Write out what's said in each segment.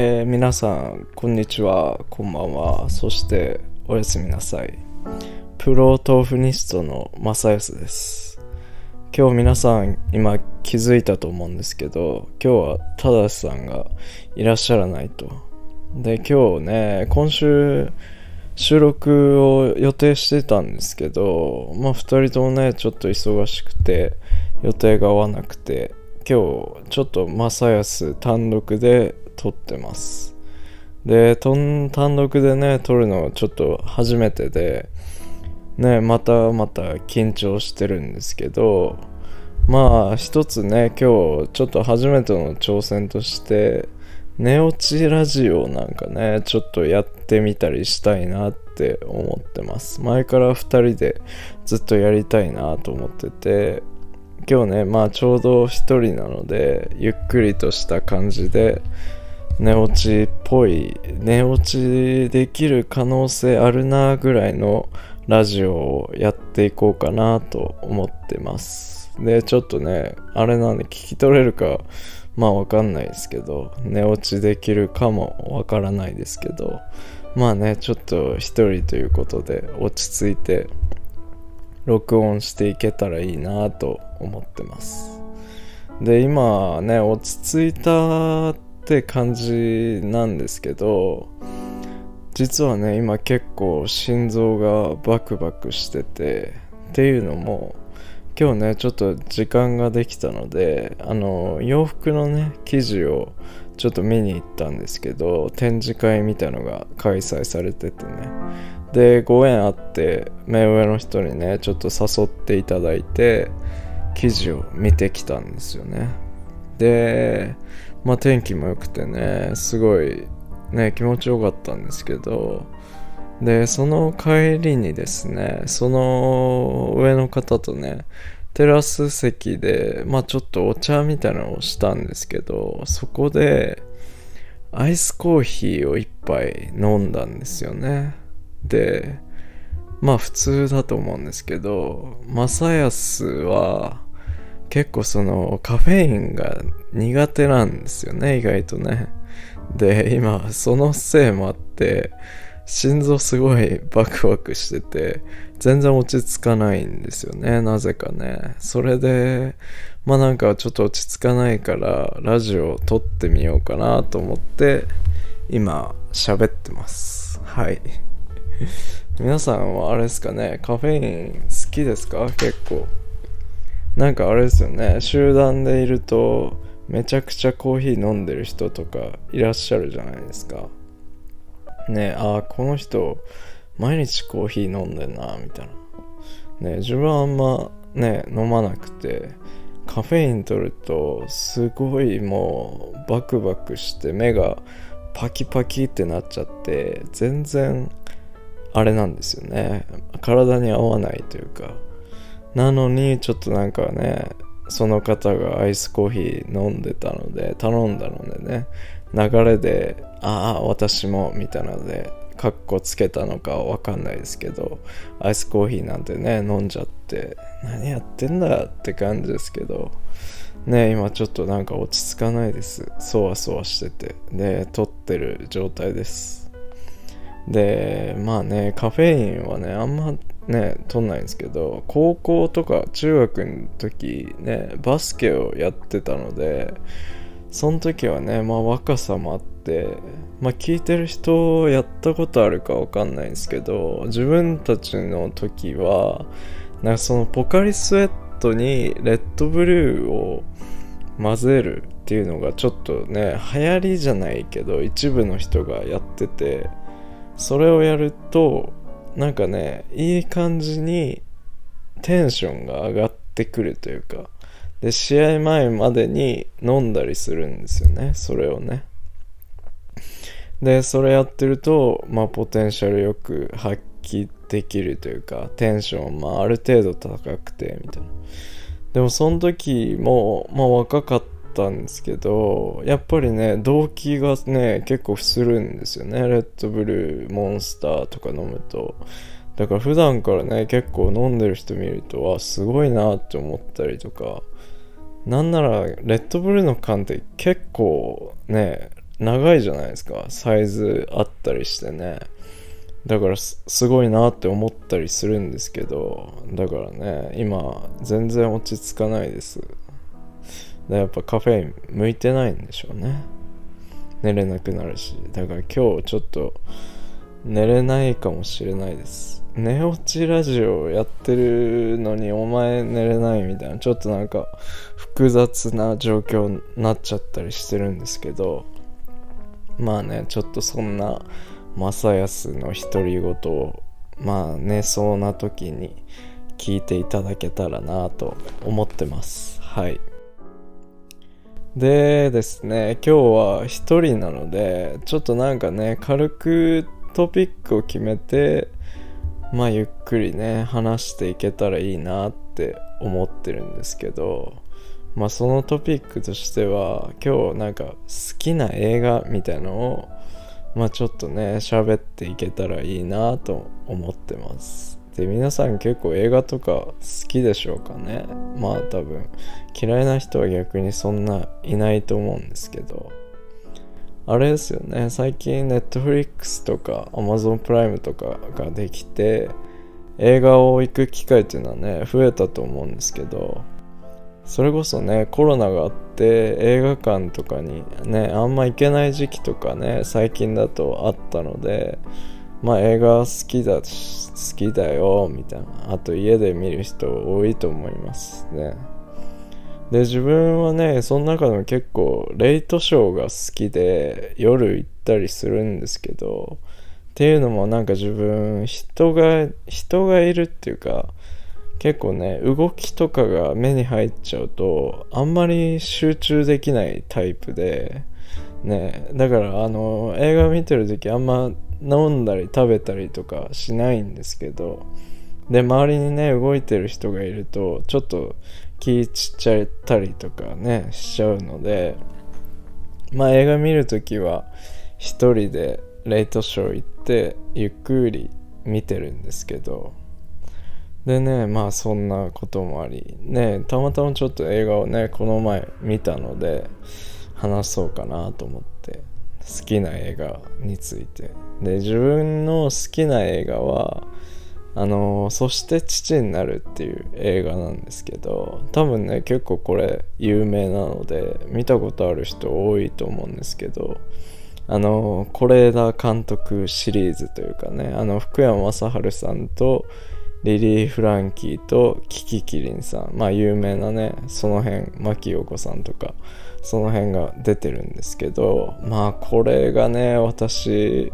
えー、皆さん、こんにちは、こんばんは、そしておやすみなさい。プロ豆腐ニストの正康です。今日皆さん、今気づいたと思うんですけど、今日は正さんがいらっしゃらないと。で、今日ね、今週収録を予定してたんですけど、まあ2人ともね、ちょっと忙しくて、予定が合わなくて、今日ちょっと正康単独で撮ってます。で、単独でね、撮るのはちょっと初めてで、ね、またまた緊張してるんですけど、まあ一つね、今日ちょっと初めての挑戦として、寝落ちラジオなんかね、ちょっとやってみたりしたいなって思ってます。前から2人でずっとやりたいなと思ってて、今日ね、まあちょうど1人なので、ゆっくりとした感じで、寝落ちっぽい。寝落ちできる可能性あるなぐらいのラジオをやっていこうかなと思ってます。でちょっとねあれなんで聞き取れるかまあわかんないですけど寝落ちできるかもわからないですけどまあねちょっと一人ということで落ち着いて録音していけたらいいなと思ってます。で今ね落ち着いたってって感じなんですけど実はね今結構心臓がバクバクしててっていうのも今日ねちょっと時間ができたのであの洋服のね生地をちょっと見に行ったんですけど展示会みたいのが開催されててね。でご縁あって目上の人にねちょっと誘っていただいて記事を見てきたんですよね。でまあ天気も良くてね、すごいね、気持ちよかったんですけど、で、その帰りにですね、その上の方とね、テラス席で、まあちょっとお茶みたいなのをしたんですけど、そこで、アイスコーヒーを一杯飲んだんですよね。で、まあ普通だと思うんですけど、正康は、結構そのカフェインが苦手なんですよね、意外とね。で、今、そのせいもあって、心臓すごいバクバクしてて、全然落ち着かないんですよね、なぜかね。それで、まあなんかちょっと落ち着かないから、ラジオを撮ってみようかなと思って、今、喋ってます。はい。皆さんはあれですかね、カフェイン好きですか？結構。なんかあれですよね。集団でいるとめちゃくちゃコーヒー飲んでる人とかいらっしゃるじゃないですか。ねああこの人毎日コーヒー飲んでんなみたいな。ね自分はあんまね飲まなくてカフェイン取るとすごいもうバクバクして目がパキパキってなっちゃって全然あれなんですよね。体に合わないというか。なのにちょっとなんかねその方がアイスコーヒー飲んでたので頼んだのでね流れでああ私もみたいなのでカッコつけたのかわかんないですけどアイスコーヒーなんてね飲んじゃって何やってんだって感じですけどね今ちょっとなんか落ち着かないです。そわそわしててで撮ってる状態です。でまあねカフェインはねあんまね取んないんですけど高校とか中学の時ねバスケをやってたのでその時はねまあ若さもあってまあ聞いてる人やったことあるかわかんないんですけど自分たちの時はなんかそのポカリスエットにレッドブルーを混ぜるっていうのがちょっとね流行りじゃないけど一部の人がやっててそれをやるとなんかねいい感じにテンションが上がってくるというかで試合前までに飲んだりするんですよねそれをね。でそれやってるとまあポテンシャルよく発揮できるというかテンションまあある程度高くてみたいな。でもその時もまあ若かったったんですけどやっぱりね動機がね結構するんですよね。レッドブルーモンスターとか飲むと。だから普段からね結構飲んでる人見るとあすごいなって思ったりとか。なんならレッドブルーの缶って結構ね長いじゃないですか。サイズあったりしてね。だからすごいなって思ったりするんですけど。だからね今全然落ち着かないです。やっぱカフェイン向いてないんでしょうね。寝れなくなるし。だから今日ちょっと寝れないかもしれないです。寝落ちラジオやってるのにお前寝れないみたいな。ちょっとなんか複雑な状況になっちゃったりしてるんですけど。まあねちょっとそんな正康の独り言をまあ寝そうな時に聞いていただけたらなと思ってます。はい。でですね今日は一人なのでちょっとなんかね軽くトピックを決めてまあゆっくりね話していけたらいいなって思ってるんですけどまあそのトピックとしては今日なんか好きな映画みたいのをまあちょっとね喋っていけたらいいなと思ってます。で皆さん結構映画とか好きでしょうかね？まあ多分嫌いな人は逆にそんないないと思うんですけど。あれですよね。最近 Netflix とか Amazon プライムとかができて映画を行く機会っていうのはね増えたと思うんですけど。それこそねコロナがあって映画館とかにねあんま行けない時期とかね最近だとあったのでまあ映画好きだ好きだよみたいな。あと家で見る人多いと思いますね。で自分はねその中でも結構レイトショーが好きで夜行ったりするんですけどっていうのもなんか自分人が人がいるっていうか結構ね動きとかが目に入っちゃうとあんまり集中できないタイプでね。だからあの映画見てる時あんま飲んだり食べたりとかしないんですけどで周りにね動いてる人がいるとちょっと気散っちゃったりとかねしちゃうのでまあ映画見るときは一人でレイトショー行ってゆっくり見てるんですけど。でねまあそんなこともありねたまたまちょっと映画をねこの前見たので話そうかなと思って。好きな映画について。で自分の好きな映画はあのそして父になるっていう映画なんですけど多分ね結構これ有名なので見たことある人多いと思うんですけどあの是枝監督シリーズというかねあの福山雅治さんとリリー・フランキーとキキキリンさんまあ有名なねその辺牧陽子さんとかその辺が出てるんですけどまあこれがね私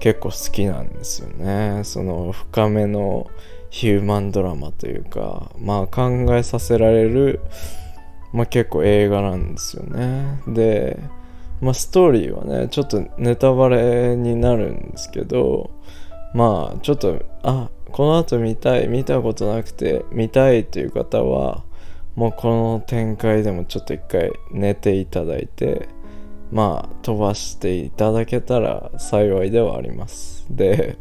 結構好きなんですよね。その深めのヒューマンドラマというかまあ考えさせられるまあ結構映画なんですよね。でまあストーリーはねちょっとネタバレになるんですけどまあちょっとあこの後見たい見たことなくて見たいという方はもうこの展開でもちょっと一回寝ていただいてまあ飛ばしていただけたら幸いではあります。で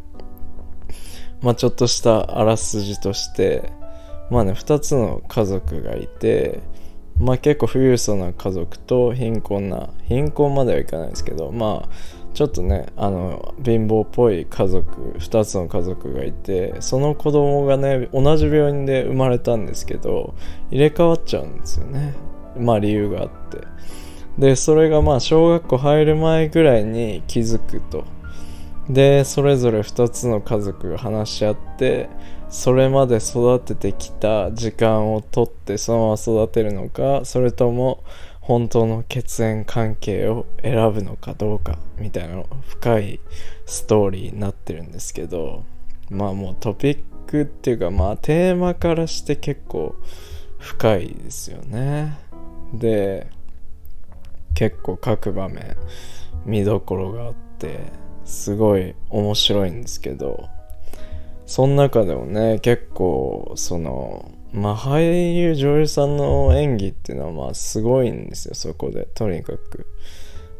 まあちょっとしたあらすじとしてまあね2つの家族がいてまあ結構富裕層な家族と貧困な貧困まではいかないですけどまあちょっとねあの貧乏っぽい家族2つの家族がいてその子供がね同じ病院で生まれたんですけど入れ替わっちゃうんですよね。まあ理由があって。でそれがまあ小学校入る前ぐらいに気づくと。でそれぞれ2つの家族が話し合ってそれまで育ててきた時間をとってそのまま育てるのかそれとも本当の血縁関係を選ぶのかどうかみたいな深いストーリーになってるんですけどまあもうトピックっていうかまあテーマからして結構深いですよね。で結構各場面見どころがあってすごい面白いんですけどその中でもね結構そのまあ俳優女優さんの演技っていうのはまあすごいんですよそこでとにかく。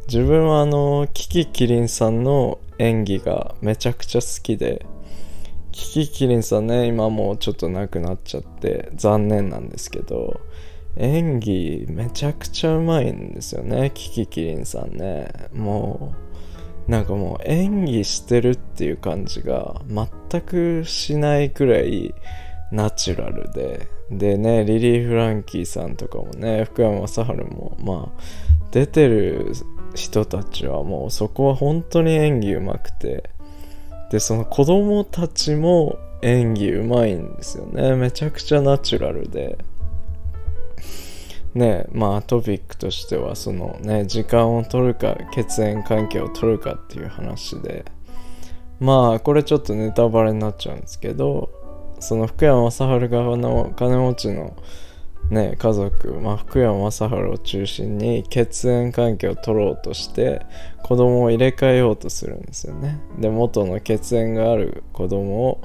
自分はあのキキキリンさんの演技がめちゃくちゃ好きでキキキリンさんね今もうちょっと亡くなっちゃって残念なんですけど演技めちゃくちゃうまいんですよねキキキリンさんね。もうなんかもう演技してるっていう感じが全くしないくらいナチュラルで。でねリリー・フランキーさんとかもね福山雅治もまあ出てる人たちはもうそこは本当に演技うまくて。でその子供たちも演技うまいんですよね。めちゃくちゃナチュラルで。ねまあトピックとしてはそのね時間を取るか血縁関係を取るかっていう話で。まあこれちょっとネタバレになっちゃうんですけどその福山雅治側の金持ちのね家族、まあ、福山雅治を中心に血縁関係を取ろうとして子供を入れ替えようとするんですよね。で元の血縁がある子供を、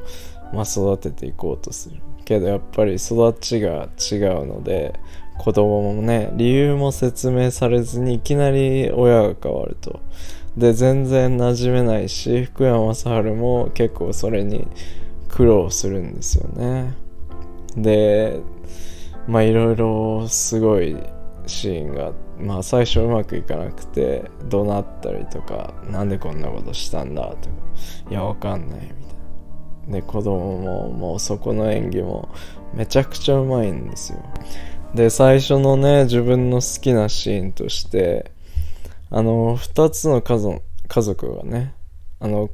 まあ、育てていこうとする。けどやっぱり育ちが違うので子供もね理由も説明されずにいきなり親が変わると。で全然馴染めないし福山雅治も結構それに苦労するんですよね。でまあいろいろすごいシーンがまあ最初うまくいかなくて怒鳴ったりとかなんでこんなことしたんだとかいやわかんないみたいな。で子供ももうそこの演技もめちゃくちゃうまいんですよ。で最初のね自分の好きなシーンとしてあの2つの家族家族がねあの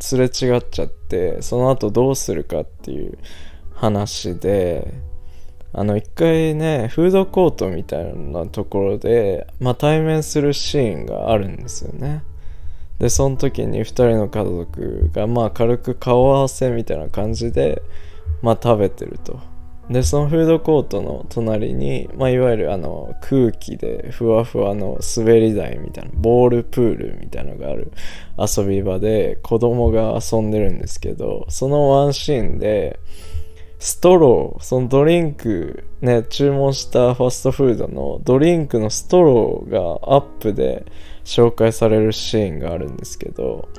すれ違っちゃってその後どうするかっていう話であの一回ねフードコートみたいなところで、まあ、対面するシーンがあるんですよね。でその時に2人の家族がまあ軽く顔合わせみたいな感じでまあ食べてると。でそのフードコートの隣に、まあ、いわゆるあの空気でふわふわの滑り台みたいなボールプールみたいなのがある遊び場で子供が遊んでるんですけどそのワンシーンでストロー、そのドリンク、ね、注文したファストフードのドリンクのストローがアップで紹介されるシーンがあるんですけど、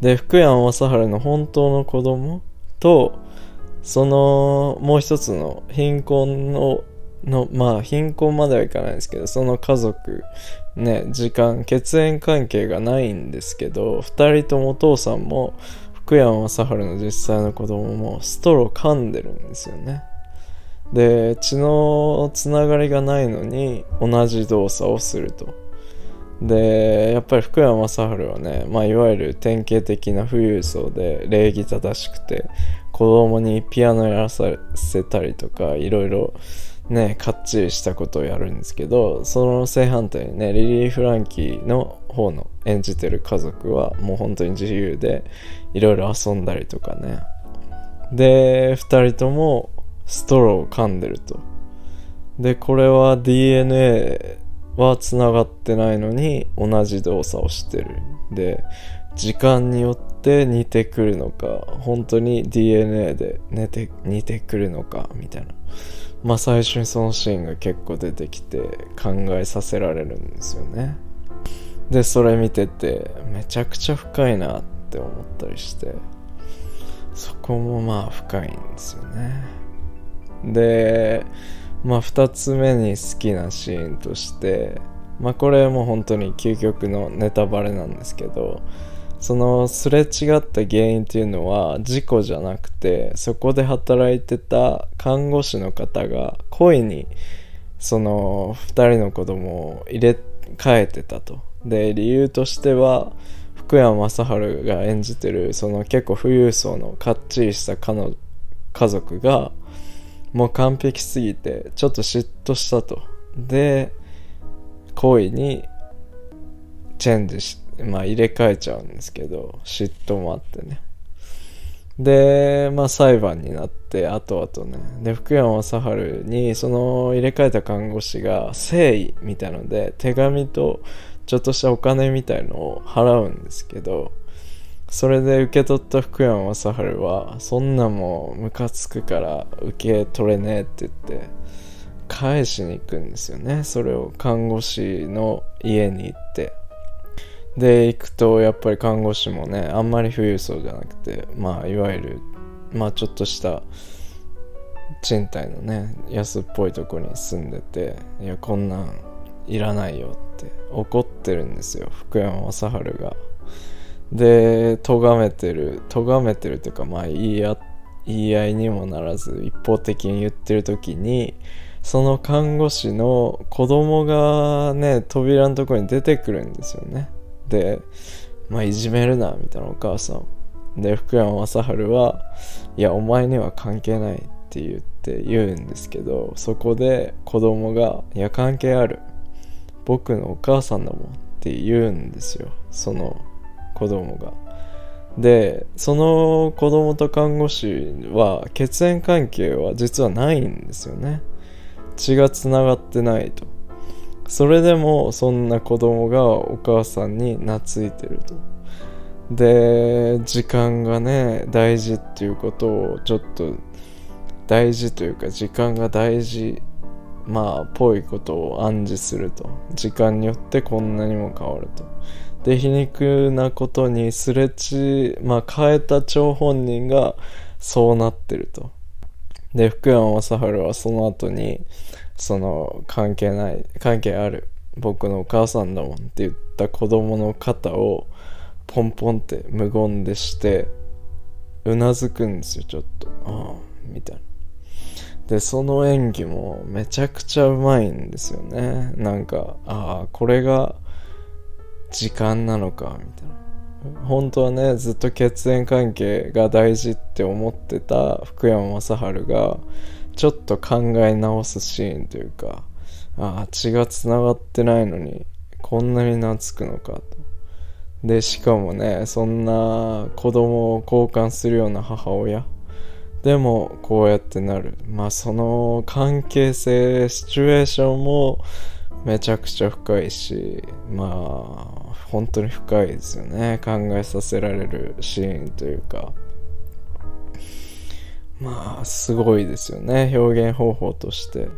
で、福山雅治の本当の子供と、そのもう一つの貧困ののまあ貧困まではいかないですけどその家族ね時間血縁関係がないんですけど2人ともお父さんも福山雅治の実際の子供もストロー噛んでるんですよね。で血のつながりがないのに同じ動作をすると。でやっぱり福山雅治はね、まあ、いわゆる典型的な富裕層で礼儀正しくて子供にピアノやらさせたりとかいろいろねかっちりしたことをやるんですけどその正反対にねリリー・フランキーの方の演じてる家族はもう本当に自由でいろいろ遊んだりとかね。で2人ともストローを噛んでると。でこれは DNA はつながってないのに同じ動作をしてる。で時間によって似てくるのか本当に DNA で似て似てくるのかみたいな。まあ最初にそのシーンが結構出てきて考えさせられるんですよね。でそれ見ててめちゃくちゃ深いなって思ったりしてそこもまあ深いんですよね。でまあ2つ目に好きなシーンとしてまあこれも本当に究極のネタバレなんですけどそのすれ違った原因っていうのは事故じゃなくてそこで働いてた看護師の方が故意にその2人の子供を入れ替えてたと。で理由としては福山雅治が演じてるその結構富裕層のかっちりした彼家族がもう完璧すぎてちょっと嫉妬したと。で故意にチェンジしてまあ入れ替えちゃうんですけど嫉妬もあってね。でまあ裁判になって後々ね。で福山雅治にその入れ替えた看護師が誠意みたいなので手紙とちょっとしたお金みたいのを払うんですけどそれで受け取った福山雅治はそんなもんムカつくから受け取れねえって言って返しに行くんですよね。それを看護師の家に行って。で行くとやっぱり看護師もねあんまり富裕層じゃなくてまあいわゆるまあちょっとした賃貸のね安っぽいとこに住んでていやこんなんいらないよって怒ってるんですよ。福山雅治が。で咎めてる咎めてるっていうかまあ言い合言い合いにもならず一方的に言ってる時にその看護師の子供がね扉のとこに出てくるんですよね。まあいじめるなみたいなお母さん。で福山雅治はいやお前には関係ないって言って言うんですけどそこで子供がいや関係ある。僕のお母さんだもんって言うんですよ。その子供が。でその子供と看護師は血縁関係は実はないんですよね。血がつながってないと。それでもそんな子供がお母さんに懐いてると。で時間がね大事っていうことをちょっと大事というか時間が大事まあぽいことを暗示すると。時間によってこんなにも変わると。で皮肉なことにすれ違まあ変えた張本人がそうなってると。で福山雅治はその後にその関係ない関係ある僕のお母さんだもんって言った子供の肩をポンポンって無言でしてうなずくんですよちょっと。ああみたいな。でその演技もめちゃくちゃうまいんですよね。なんかああこれが時間なのかみたいな。本当はねずっと血縁関係が大事って思ってた福山雅治がちょっと考え直すシーンというかああ血がつながってないのにこんなに懐くのかと。でしかもねそんな子供を交換するような母親。でもこうやってなる。まあその関係性シチュエーションもめちゃくちゃ深いしまあ本当に深いですよね。考えさせられるシーンというか。まあすごいですよね。表現方法として。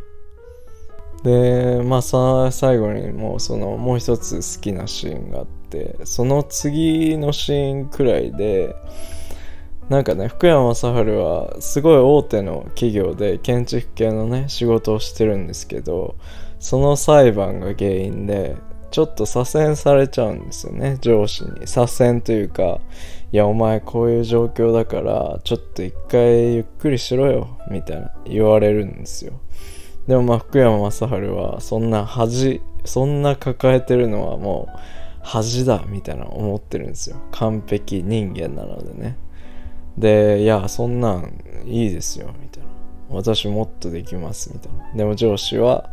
でまあさ最後にもうそのもう一つ好きなシーンがあってその次のシーンくらいでなんかね福山雅治はすごい大手の企業で建築系のね仕事をしてるんですけどその裁判が原因でちょっと左遷されちゃうんですよね上司に。左遷というかいやお前こういう状況だからちょっと一回ゆっくりしろよみたいな言われるんですよ。でもまあ福山雅治はそんな恥そんな抱えてるのはもう恥だみたいな思ってるんですよ。完璧人間なのでね。でいやそんなんいいですよみたいな。私もっとできますみたいな。でも上司は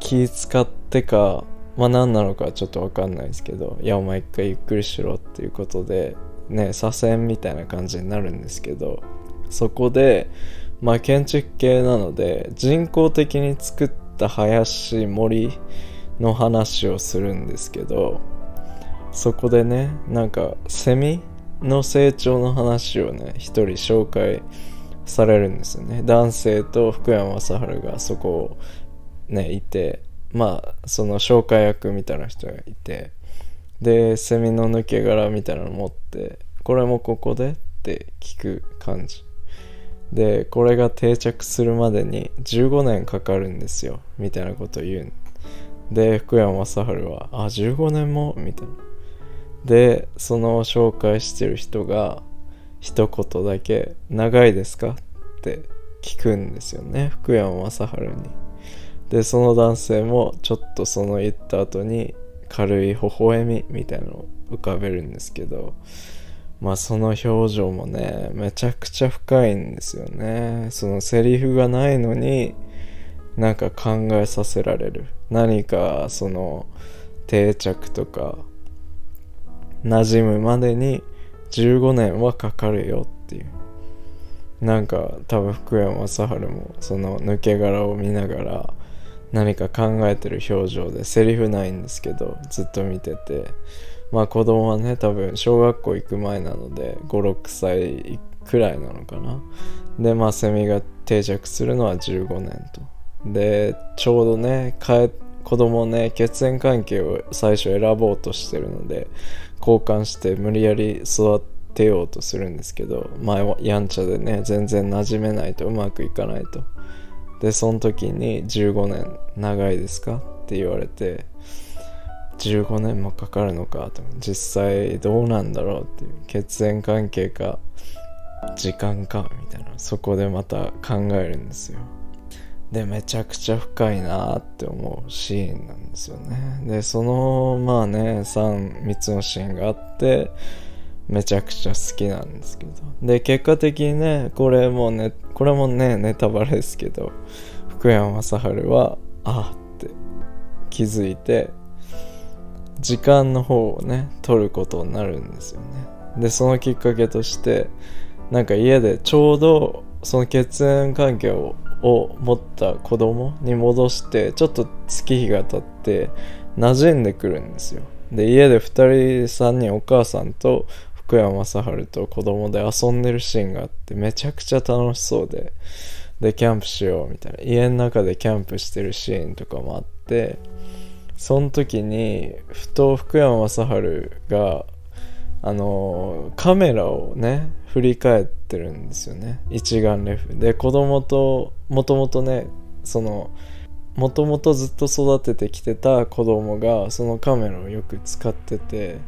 気使ってかまあ何なのかちょっと分かんないですけどいやお前一回ゆっくりしろっていうことでね左遷みたいな感じになるんですけどそこでまあ建築系なので人工的に作った林森の話をするんですけどそこでねなんかセミの成長の話をね一人紹介されるんですよね。男性と福山雅治がそこをねいてまあその紹介役みたいな人がいてでセミの抜け殻みたいなの持ってこれもここでって聞く感じでこれが定着するまでに15年かかるんですよみたいなこと言うで福山雅治は「あ15年も?」みたいなでその紹介してる人が一言だけ「長いですか?」って聞くんですよね福山雅治にでその男性もちょっとその言った後に軽い微笑みみたいなのを浮かべるんですけどまあその表情もねめちゃくちゃ深いんですよね。そのセリフがないのになんか考えさせられる。何かその定着とか馴染むまでに15年はかかるよっていう。なんか多分福山雅治もその抜け殻を見ながら何か考えてる表情でセリフないんですけどずっと見てて。まあ子供はね多分小学校行く前なので56歳くらいなのかな。でまあセミが定着するのは15年と。でちょうどね子供ね血縁関係を最初選ぼうとしてるので交換して無理やり育てようとするんですけどまあやんちゃでね全然馴染めないとうまくいかないと。でその時に15年長いですか？って言われて15年もかかるのか？と実際どうなんだろう？っていう血縁関係か時間か？みたいな。そこでまた考えるんですよ。でめちゃくちゃ深いなって思うシーンなんですよね。でそのまあね33つのシーンがあってめちゃくちゃ好きなんですけど。で結果的にねこれもねこれもねネタバレですけど福山雅治はあって気づいて時間の方をね取ることになるんですよね。でそのきっかけとしてなんか家でちょうどその血縁関係をを持った子供に戻してちょっと月日が経って馴染んでくるんですよ。で家で2人3人お母さんと福山雅治と子供で遊んでるシーンがあってめちゃくちゃ楽しそうででキャンプしようみたいな。家の中でキャンプしてるシーンとかもあってその時にふと福山雅治があのカメラをね振り返ってるんですよね。一眼レフ。で子供ともともとねそのもともとずっと育ててきてた子供がそのカメラをよく使ってて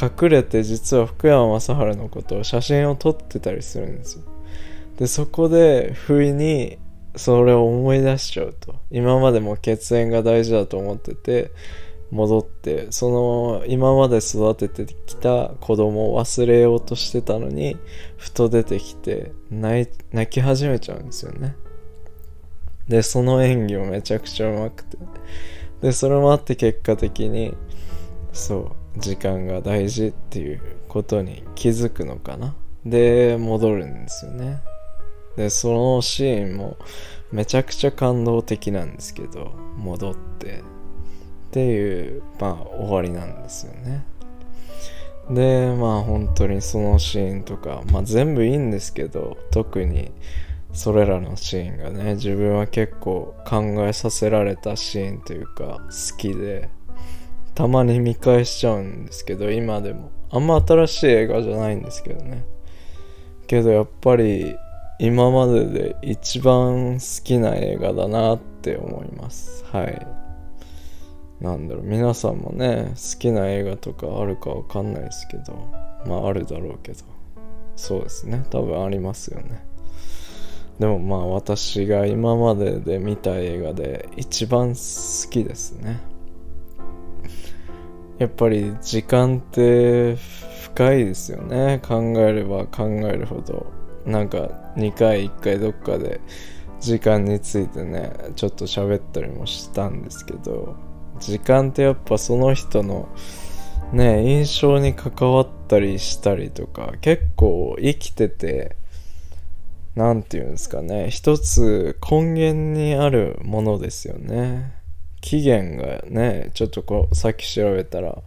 隠れて実は福山雅治のことを写真を撮ってたりするんですよ。でそこで不意にそれを思い出しちゃうと。今までも血縁が大事だと思ってて戻ってその今まで育ててきた子供を忘れようとしてたのにふと出てきて泣き始めちゃうんですよね。でその演技もめちゃくちゃうまくて。でそれもあって結果的にそう時間が大事っていうことに気づくのかな。で戻るんですよね。でそのシーンもめちゃくちゃ感動的なんですけど戻って。っていうまあ終わりなんですよね。でまあ本当にそのシーンとかまあ全部いいんですけど特にそれらのシーンがね自分は結構考えさせられたシーンというか好きでたまに見返しちゃうんですけど今でも。あんま新しい映画じゃないんですけどね。けどやっぱり今までで一番好きな映画だなって思います。はい。なんだろう。皆さんもね好きな映画とかあるかわかんないですけどまああるだろうけど。そうですね。多分ありますよね。でもまあ私が今までで見た映画で一番好きですね。やっぱり時間って深いですよね。考えれば考えるほど。なんか2回1回どっかで時間についてねちょっと喋ったりもしたんですけど時間ってやっぱその人のね印象に関わったりしたりとか結構生きてて何て言うんですかね。一つ根源にあるものですよね。起源がねちょっとこうさっき調べたら。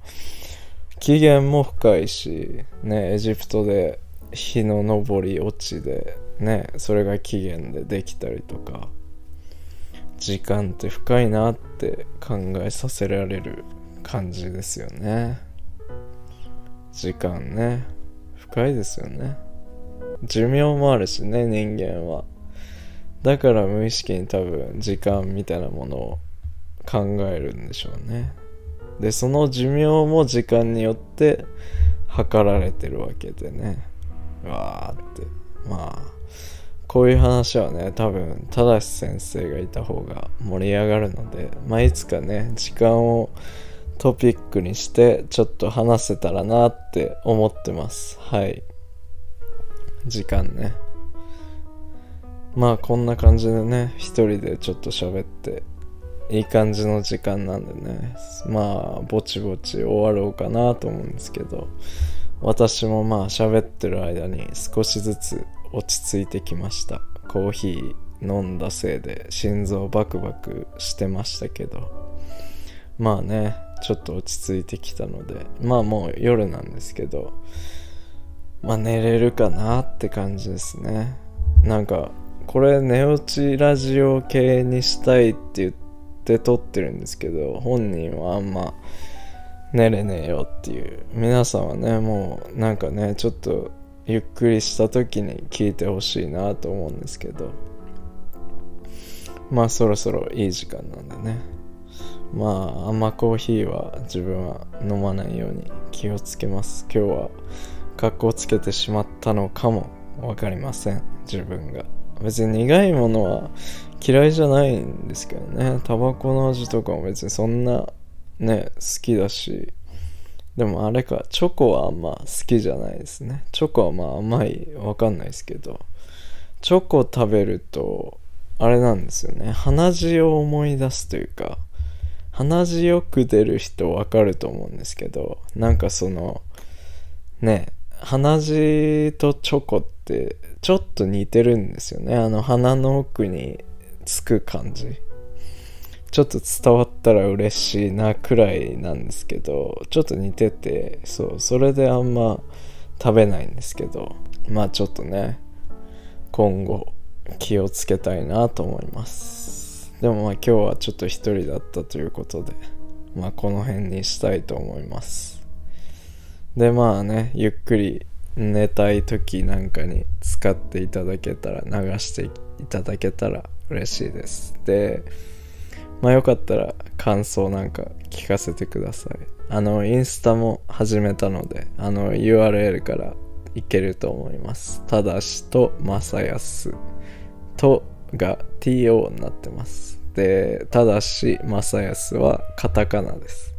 起源も深いしねエジプトで日の昇り落ちでねそれが起源でできたりとか時間って深いなって考えさせられる感じですよね。時間ね深いですよね。寿命もあるしね人間は。だから無意識に多分時間みたいなものを考えるんでしょうね。でその寿命も時間によって測られてるわけでね。わーって。まあこういう話はね多分正先生がいた方が盛り上がるのでまあいつかね時間をトピックにしてちょっと話せたらなって思ってます。はい。時間ね。まあこんな感じでね一人でちょっと喋っていい感じの時間なんでね。まあぼちぼち終わろうかなと思うんですけど私もまあ喋ってる間に少しずつ落ち着いてきました。コーヒー飲んだせいで心臓バクバクしてましたけど。まあねちょっと落ち着いてきたのでまあもう夜なんですけどまあ寝れるかなって感じですね。なんかこれ寝落ちラジオ系にしたいって言って撮ってるんですけど本人はあんま寝れねえよっていう。皆さんはねもうなんかねちょっとゆっくりした時に聞いてほしいなと思うんですけど。まあそろそろいい時間なんでね。まあ甘コーヒーは自分は飲まないように気をつけます。今日は格好つけてしまったのかも分かりません。自分が。別に苦いものは嫌いじゃないんですけどね。タバコの味とかも別にそんなね好きだし。でもあれかチョコはあんま好きじゃないですね。チョコはまあ甘いわかんないですけど。チョコ食べるとあれなんですよね。鼻血を思い出すというか鼻血よく出る人わかると思うんですけどなんかそのね鼻血とチョコってちょっと似てるんですよね。あの鼻の奥につく感じ。ちょっと伝わったら嬉しいなくらいなんですけどちょっと似ててそうそれであんま食べないんですけどまあちょっとね今後気をつけたいなと思います。でもまあ今日はちょっと一人だったということでまあこの辺にしたいと思います。でまあねゆっくり寝たい時なんかに使っていただけたら流していただけたら嬉しいです。でまあよかったら感想なんか聞かせてください。あのインスタも始めたのであの URL からいけると思います。ただしとまさやすとが TO になってます。でただしまさやすはカタカナです。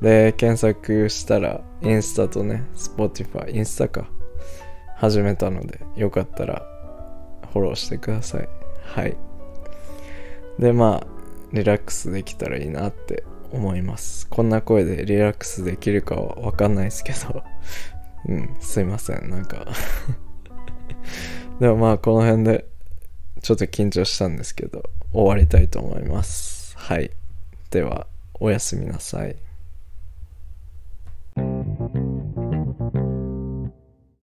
で検索したらインスタとね Spotify インスタか始めたのでよかったらフォローしてください。はい。でまあリラックスできたらいいなって思います。こんな声でリラックスできるかはわかんないですけど。うんすいません。なんか。でもまあこの辺でちょっと緊張したんですけど終わりたいと思います。はい。ではおやすみなさい。